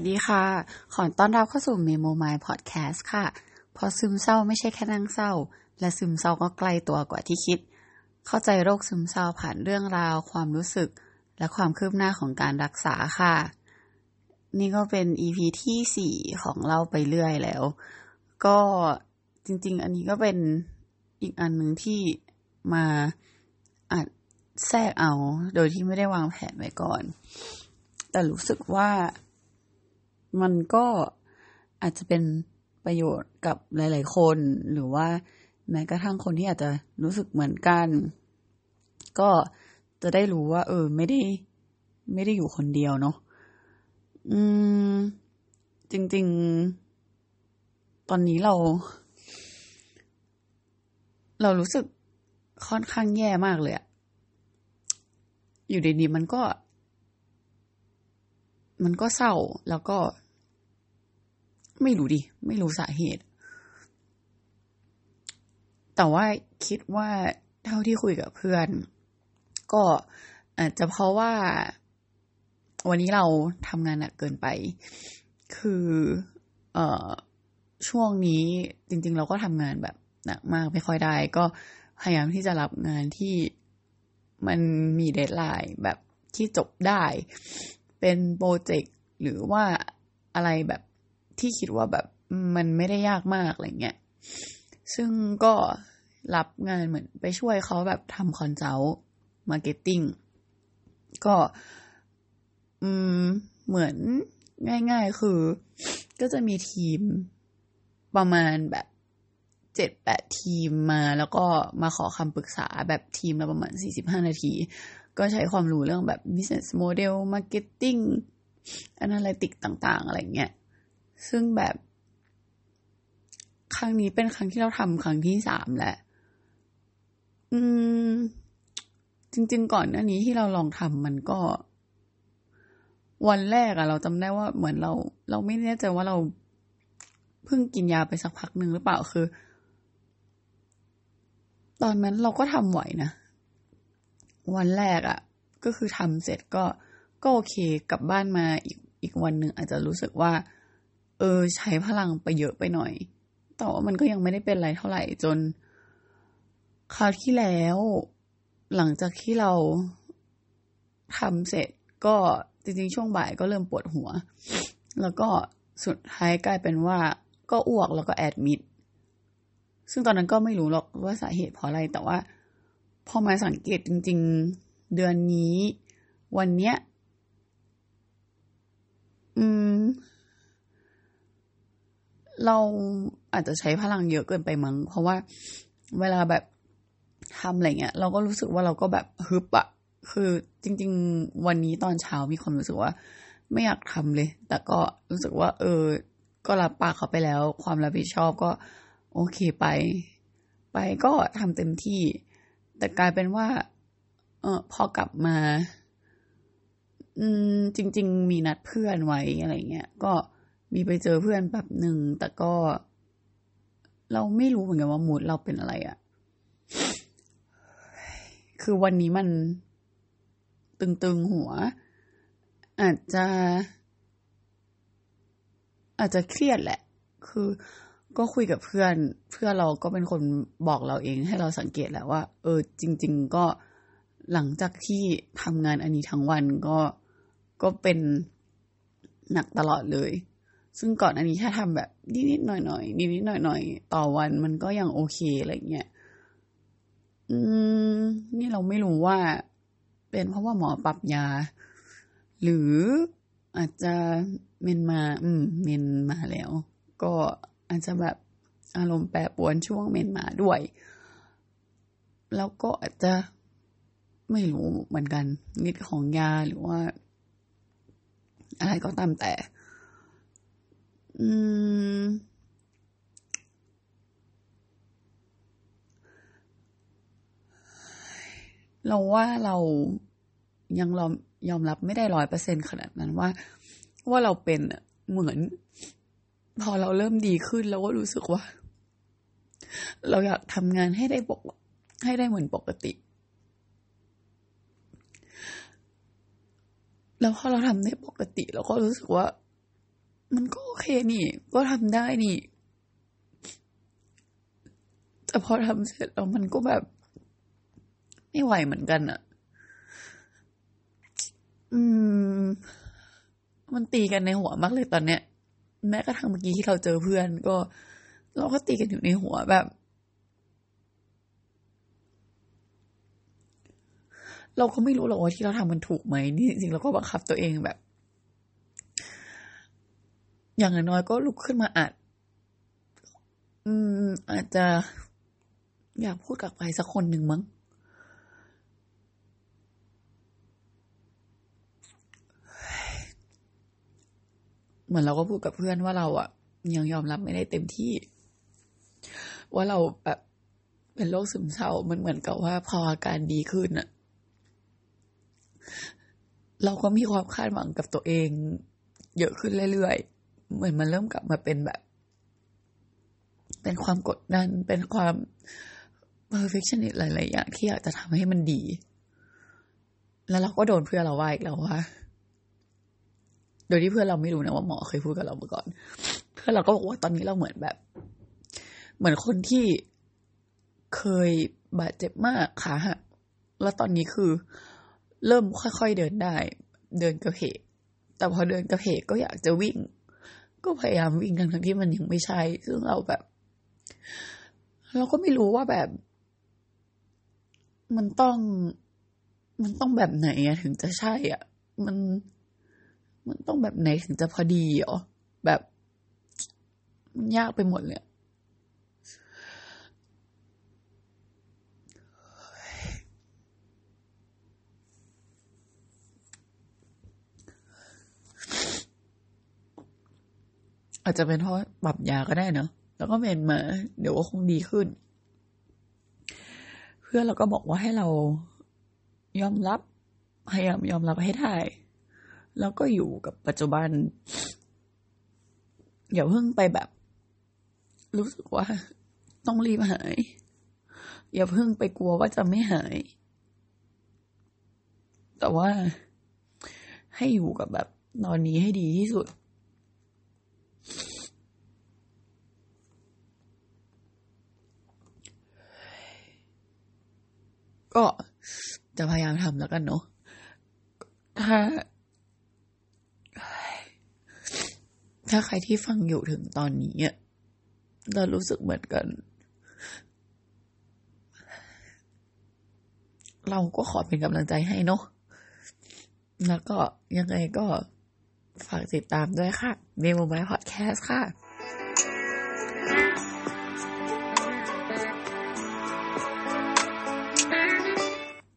วัสดีค่ะ ขอต้อนรับเข้าสู่ Memo My Podcast ค่ะพราะซึมเศร้าไม่ใช่แค่นั่งเศร้า และซึมเศร้าก็ใกล้ตัวกว่าที่คิด เข้าใจโรคซึมเศร้าผ่านเรื่องราว ความรู้สึก และความคืบหน้าของการรักษาค่ะ นี่ก็เป็น EP ที่สี่ของเราไปเรื่อยแล้ว ก็จริง ๆ อันนี้ก็เป็นอีกอันหนึ่งที่มาอัดแทรกเอา โดยที่ไม่ได้วางแผนไว้ก่อน แต่รู้สึกว่า มันก็อาจจะเป็นประโยชน์กับหลาย ๆ คนหรือว่าแม้กระทั่งคนที่อาจจะรู้สึกเหมือนกัน ก็จะได้รู้ว่า เออ ไม่ได้ ไม่ได้อยู่คนเดียวเนาะอืม จริง ๆ ตอนนี้เรา เรารู้สึกค่อนข้างแย่มากเลยอะอยู่ดีๆมันก็ มันก็เศร้าแล้วก็ ไม่รู้ดิ ไม่รู้สาเหตุ แต่ว่าคิดว่าเท่าที่คุยกับเพื่อน ก็อาจจะเพราะว่าวันนี้เราทำงานหนักเกินไป คือ เออช่วงนี้จริง ๆ เราก็ทำงานแบบหนักมากไม่ค่อยได้ ก็พยายามที่จะรับงานที่มันมี deadline แบบที่จบได้ เป็นโปรเจกต์หรือว่าอะไรแบบ ที่คิดว่าแบบมันไม่ได้ยากมากอะไรเงี้ย ซึ่งก็รับงานเหมือนไปช่วยเขาแบบทำ consult marketing ก็อืมเหมือนง่าย ๆ คือ ก็จะมีทีมประมาณแบบเจ็ดแปดทีมมา แล้วก็มาขอคำปรึกษาแบบทีมละประมาณสี่สิบห้านาที ก็ใช้ความรู้เรื่องแบบ business model marketing analytics ต่าง ๆ อะไรเงี้ย ซึ่งแบบ ครั้งนี้เป็นครั้งที่เราทำครั้งที่สามแหละ อืม จริง ๆ ก่อนหน้านี้ที่เราลองทำมันก็ วันแรกอะเราจำได้ว่าเหมือนเรา เราไม่แน่ใจว่าเราเพิ่งกินยาไปสักพักหนึ่งหรือเปล่าคือ ตอนนั้นเราก็ทำไหวนะวันแรกอะก็คือทำเสร็จก็ก็โอเคกลับบ้านมาอีกอีกวันหนึ่งอาจจะรู้สึกว่า เออ ใช้พลังไปเยอะไปหน่อย แต่ว่ามันก็ยังไม่ได้เป็นอะไรเท่าไหร่จน คราวที่แล้ว หลังจากที่เราทำเสร็จก็จริงๆ ช่วงบ่ายก็เริ่มปวดหัว แล้วก็สุดท้ายกลายเป็นว่าก็อ้วกแล้วก็แอดมิด ซึ่งตอนนั้นก็ไม่รู้หรอกว่าสาเหตุเพราะอะไร แต่ว่า พอมาสังเกตจริง ๆ เดือนนี้ วันเนี้ย อืม เราอาจจะใช้พลังเยอะเกินไปมั้งเพราะว่าเวลาแบบทำอะไรเงี้ย เราก็รู้สึกว่าเราก็แบบฮึบอะคือจริง ๆ วันนี้ตอนเช้ามีความรู้สึกว่า ไม่อยากทำเลย แต่ก็รู้สึกว่า เออ ก็รับปากเขาไปแล้ว ความรับผิดชอบก็ โอเคไป ไปก็ทำเต็มที่ แต่กลายเป็นว่า เออพอกลับมา อืม จริง ๆ มีนัดเพื่อนไว้อะไรเงี้ยก็ มีไปเจอเพื่อนแบบหนึ่งแต่ก็ เราไม่รู้เหมือนกันว่ามูดเราเป็นอะไรอะคือวันนี้มันตึงๆหัว อาจจะ อาจจะเครียดแหละ คือก็คุยกับเพื่อนเพื่อนเราก็เป็นคนบอกเราเองให้เราสังเกตแหละว่า เออ จริง ๆ ก็หลังจากที่ทำงานอันนี้ทั้งวันก็ก็เป็นหนักตลอดเลย ซึ่งก่อนอันนี้แค่ทำแบบนิดๆหน่อยๆนิดๆหน่อยๆต่อวันมันก็ยังโอเคอะไรเงี้ยอืม นี่เราไม่รู้ว่า เป็นเพราะว่าหมอปรับยา หรืออาจจะเมนมา อืม เมนมาแล้ว ก็อาจจะแบบอารมณ์แปรปรวนช่วงเมนมาด้วย แล้วก็อาจจะไม่รู้เหมือนกันฤทธิ์ของยาหรือว่า อะไรก็ตามแต่ อืม เราว่าเรายังยอมยอมรับไม่ได้ร้อยเปอร์เซ็นขนาดนั้นว่า ว่าเราเป็นเหมือน พอเราเริ่มดีขึ้นเราก็รู้สึกว่า เราอยากทำงานให้ได้ปกให้ได้เหมือนปกติ แล้วพอเราทำได้ปกติ เราก็รู้สึกว่า มันก็โอเคนี่ ก็ทำได้นี่ แต่พอทำเสร็จแล้วมันก็แบบ ไม่ไหวเหมือนกันอะอืม มันตีกันในหัวมากเลยตอนเนี้ย แม้กระทั่งเมื่อกี้ที่เราเจอเพื่อนก็ เราก็ตีกันอยู่ในหัวแบบ เราก็ไม่รู้หรอกว่าที่เราทำมันถูกไหมนี่จริงๆเราก็บังคับตัวเองแบบ อย่างน้อยก็ลุกขึ้นมาอัด อืม อาจจะ อยากพูดกับใครสักคนหนึ่งมั้ง เหมือนเราก็พูดกับเพื่อนว่าเราอะยังยอมรับไม่ได้เต็มที่ ว่าเราแบบเป็นโรคซึมเศร้า มันเหมือนกับว่าพออาการดีขึ้นอะเราก็มีความคาดหวังกับตัวเอง เยอะขึ้นเรื่อยๆ เหมือนมันเริ่มกลับมาเป็นแบบ เป็นความกดดัน เป็นความ perfectionist หลายๆอย่างที่อยากจะทำให้มันดี แล้วเราก็โดนเพื่อเราว่าอีกแล้วว่า โดยที่เพื่อนเราไม่รู้นะว่าหมอเคยพูดกับเราเมื่อก่อน เพื่อนเราก็บอกว่าตอนนี้เราเหมือนแบบ เหมือนคนที่เคยบาดเจ็บมากขาหักแล้วตอนนี้คือ เริ่มค่อยๆเดินได้ เดินกระเพกแต่พอเดินกระเพกก็อยากจะวิ่ง ก็พยายามวิ่งทั้งที่มันยังไม่ใช่ ซึ่งเราแบบ เราก็ไม่รู้ว่าแบบ มันต้อง มันต้องแบบไหนอะถึงจะใช่อะ มัน มันต้องแบบไหนถึงจะพอดีอ๋อแบบ มันยากไปหมดเลย อาจจะเป็นเพราะปรับยาก็ได้เนอะแล้วก็เป็นมา เดี๋ยวก็คงดีขึ้น เพื่อนเราก็บอกว่าให้เรายอมรับพยายามยอมรับให้ได้แล้วก็อยู่กับปัจจุบัน อย่าเพิ่งไปแบบ รู้สึกว่าต้องรีบหาย อย่าเพิ่งไปกลัวว่าจะไม่หาย แต่ว่าให้อยู่กับแบบตอนนี้ให้ดีที่สุด ก็จะพยายามทำแล้วกันเนาะถ้า ถ้าใครที่ฟังอยู่ถึงตอนนี้อะเรารู้สึกเหมือนกัน เราก็ขอเป็นกำลังใจให้เนาะแล้วก็ยังไงก็ฝากติดตามด้วยค่ะเมโมบายพอดแคสต์ค่ะ